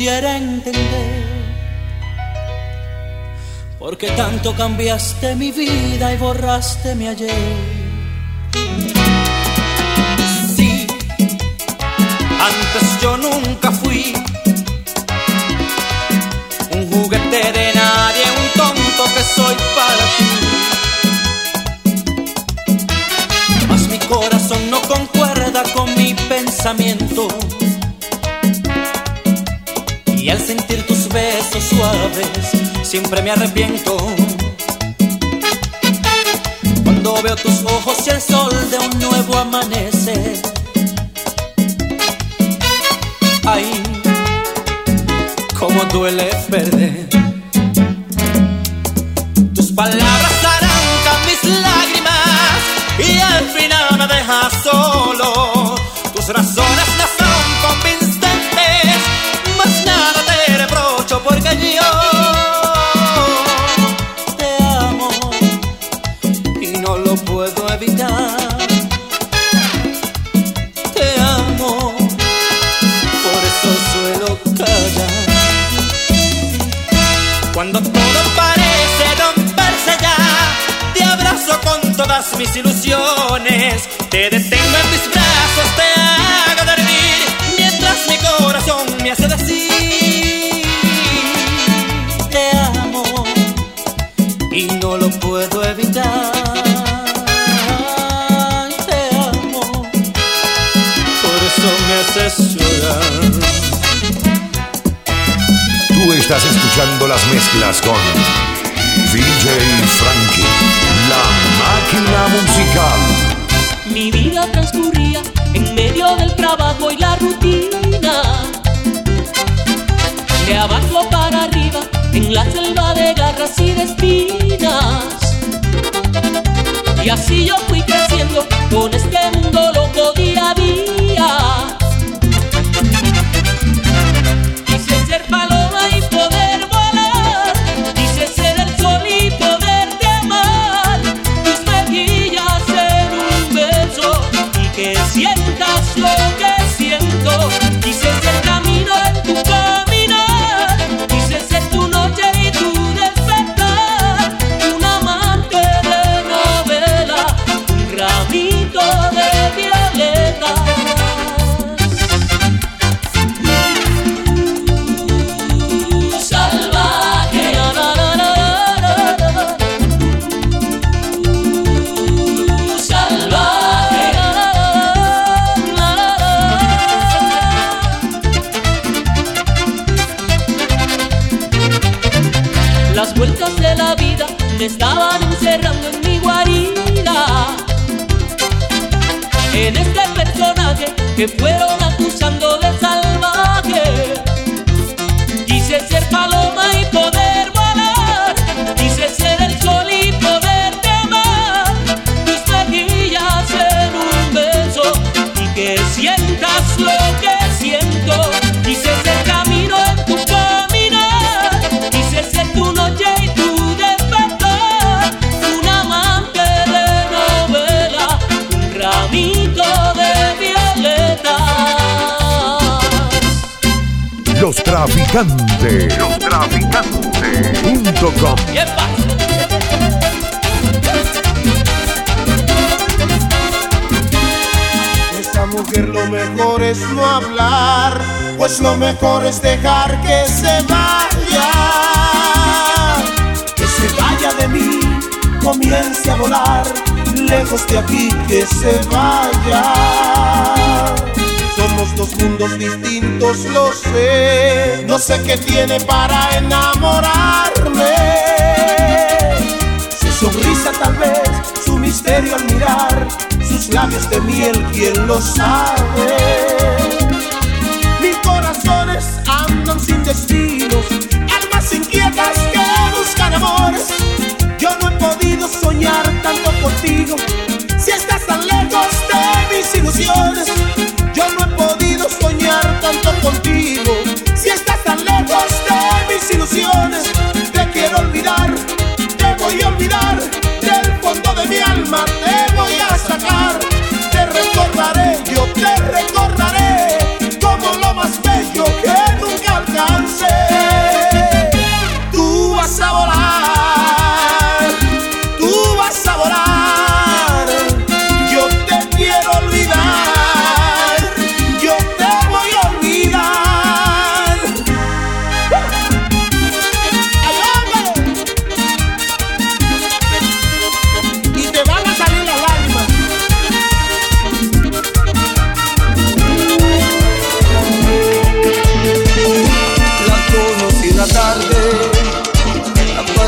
pudiera entender por qué tanto cambiaste mi vida y borraste mi ayer. Sí, antes yo nunca fui siempre me arrepiento. Cuando veo tus ojos y el sol de un nuevo amanecer. Ay, cómo duele perder. Tus palabras arrancan mis lágrimas y al final me dejas solo. Tus razones me hace decir: Te amo y no lo puedo evitar. Te amo, por eso me haces llorar. Tú estás escuchando las mezclas con DJ Frankie, la máquina musical. Mi vida transcurría en medio del trabajo y la rutina. Abajo para arriba, en la selva de garras traficantes. Los traficantes.com. Esa mujer lo mejor es no hablar, pues lo mejor es dejar que se vaya. Que se vaya de mí, comience a volar, lejos de aquí que se vaya. Somos dos mundos distintos, lo sé. No sé qué tiene para enamorarme. Su sonrisa tal vez, su misterio al mirar, sus labios de miel, quién lo sabe. Mil corazones andan sin destinos, almas inquietas que buscan amores. Yo no he podido soñar tanto contigo,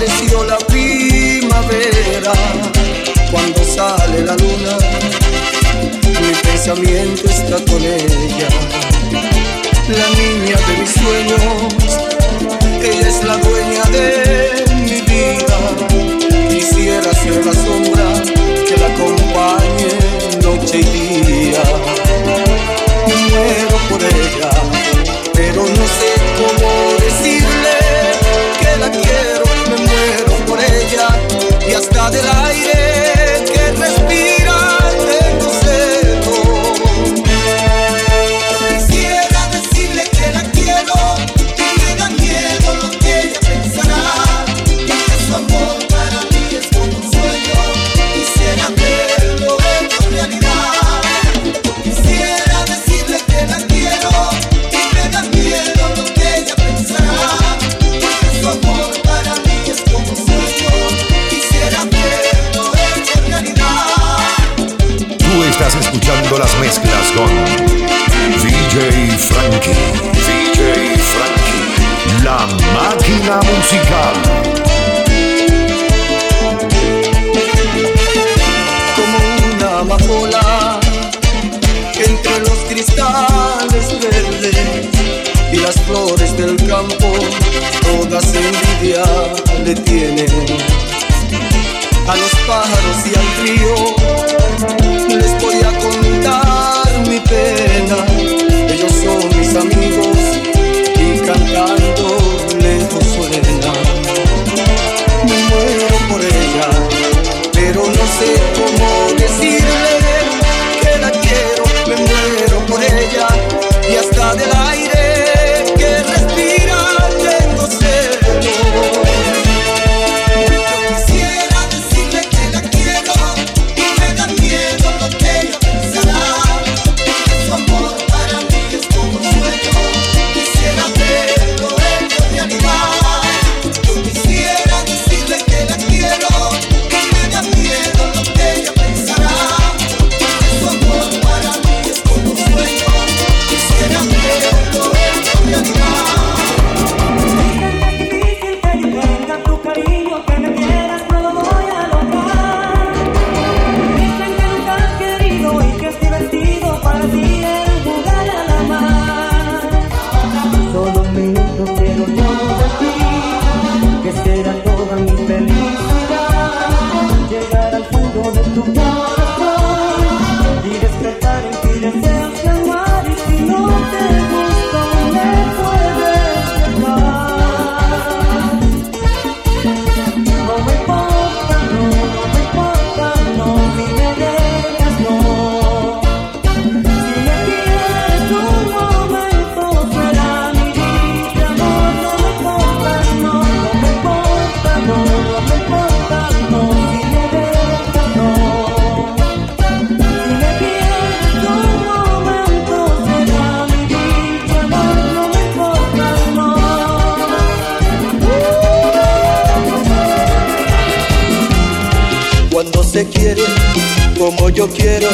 apareció la primavera, cuando sale la luna, mi pensamiento está con ella. La niña de mis sueños, ella es la dueña de mi vida. Quisiera ser la sombra que la acompañe noche y día. Muero por ella, pero no sé cómo decirle que la quiero. Del aire Frankie. DJ Frankie. La máquina musical. como una amapola entre los cristales verdes y las flores del campo todas envidia le tienen a los pájaros y al río les voy a contar mi pena Se quiere como yo quiero,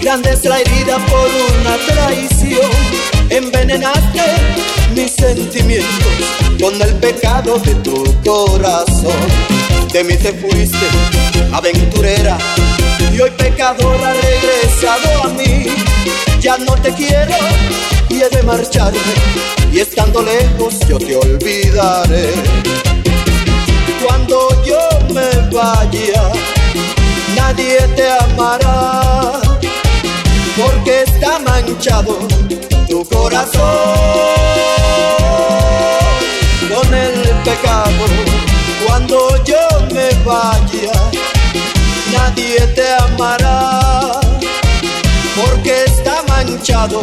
grande es la herida por una traición. Envenenaste mis sentimientos con el pecado de tu corazón. De mí te fuiste, aventurera, y hoy pecadora regresado a mí. Ya no te quiero y he de marcharme, y estando lejos yo te olvidaré. Cuando yo me vaya, nadie te amará, porque está manchado tu corazón con el pecado. Cuando yo me vaya, nadie te amará, porque está manchado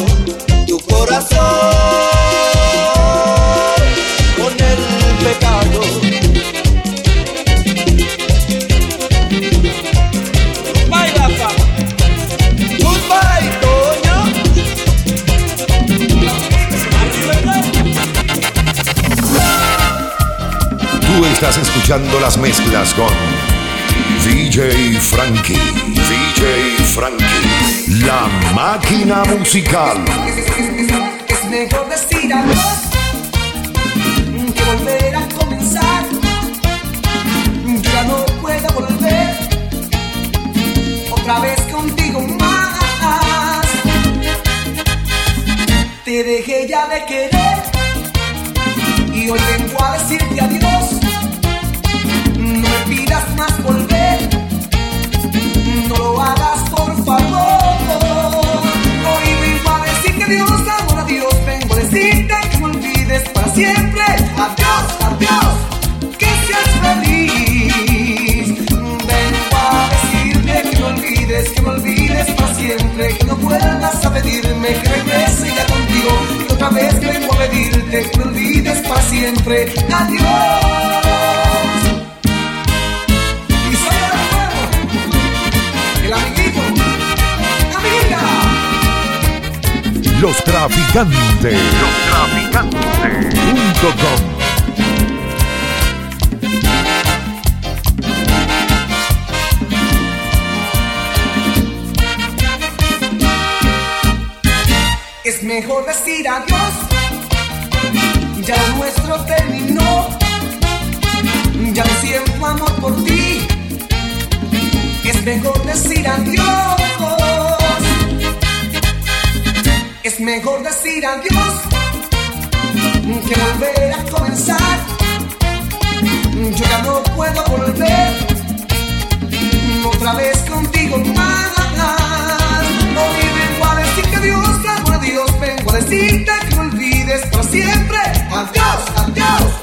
tu corazón Estás escuchando las mezclas con DJ Frankie. DJ Frankie. La máquina musical. Es mejor decir adiós que volver a comenzar. Ya no puedo volver otra vez contigo más. Te dejé ya de querer y hoy vengo a decirte Los traficantes. Los traficantes. Punto com. Es mejor decir adiós. Ya lo nuestro terminó. Ya no siento amor por ti. Es mejor decir adiós. Mejor decir adiós que volver a comenzar. Yo ya no puedo volver otra vez contigo más. Hoy vengo a decirte adiós, amor, adiós. Vengo a decirte que me olvides para siempre. Adiós, adiós,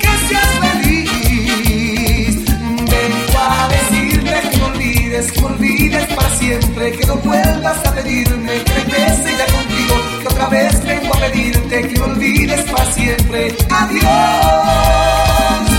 que seas feliz. Vengo a decirte que me olvides, que me olvides para siempre. Que no vuelvas a pedirme otra vez vengo a pedirte que olvides para siempre. Adiós.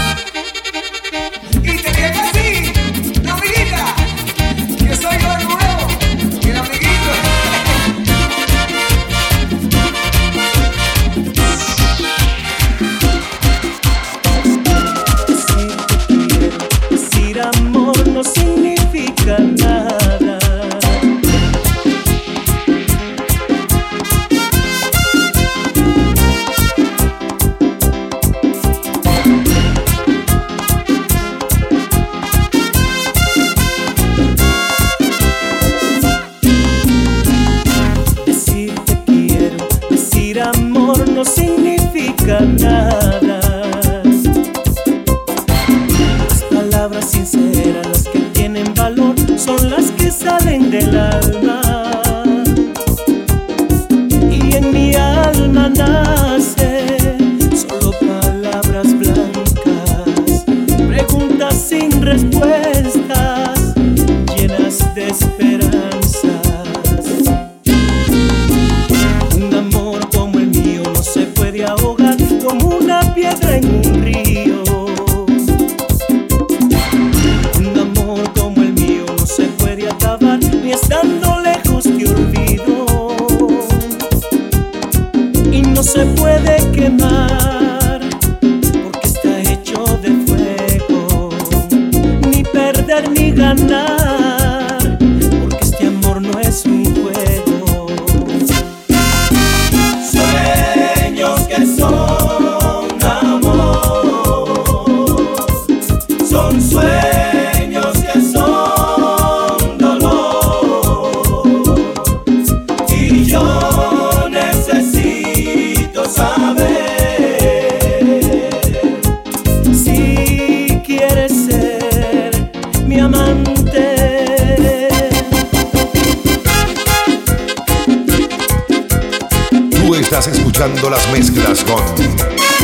Escuchando las mezclas con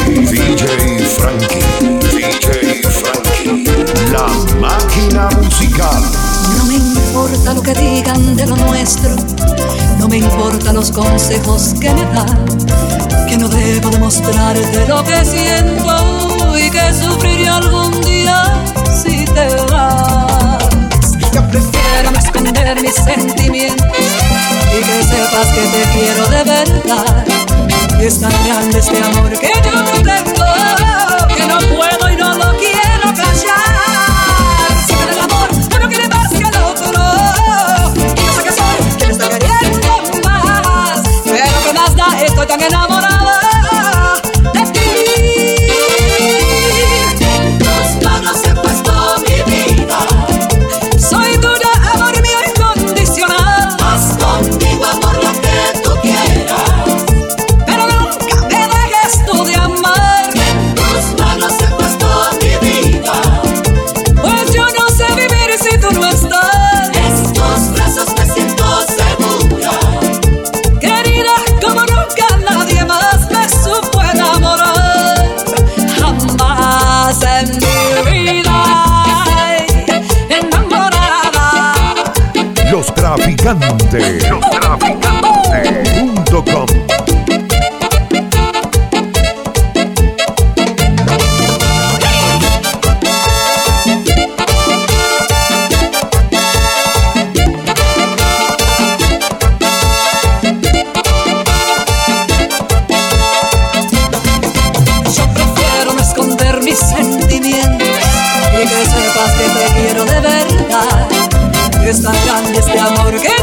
DJ Frankie. DJ Frankie. La máquina musical. No me importa lo que digan de lo nuestro, no me importan los consejos que me dan, que no debo demostrarte lo que siento y que sufriré algún día si te vas. Yo prefiero no esconder mis sentimientos y que sepas que te quiero de verdad. Es tan grande este amor que yo no tengo, que no puedo y no lo quiero callar. Si me da el amor, uno quiere más que el otro. Y yo sé que soy quien está queriendo más. Pero que más da, estoy tan enamorada Yo prefiero no esconder mis sentimientos y que sepas que te quiero de verdad. Es tan grande este amor que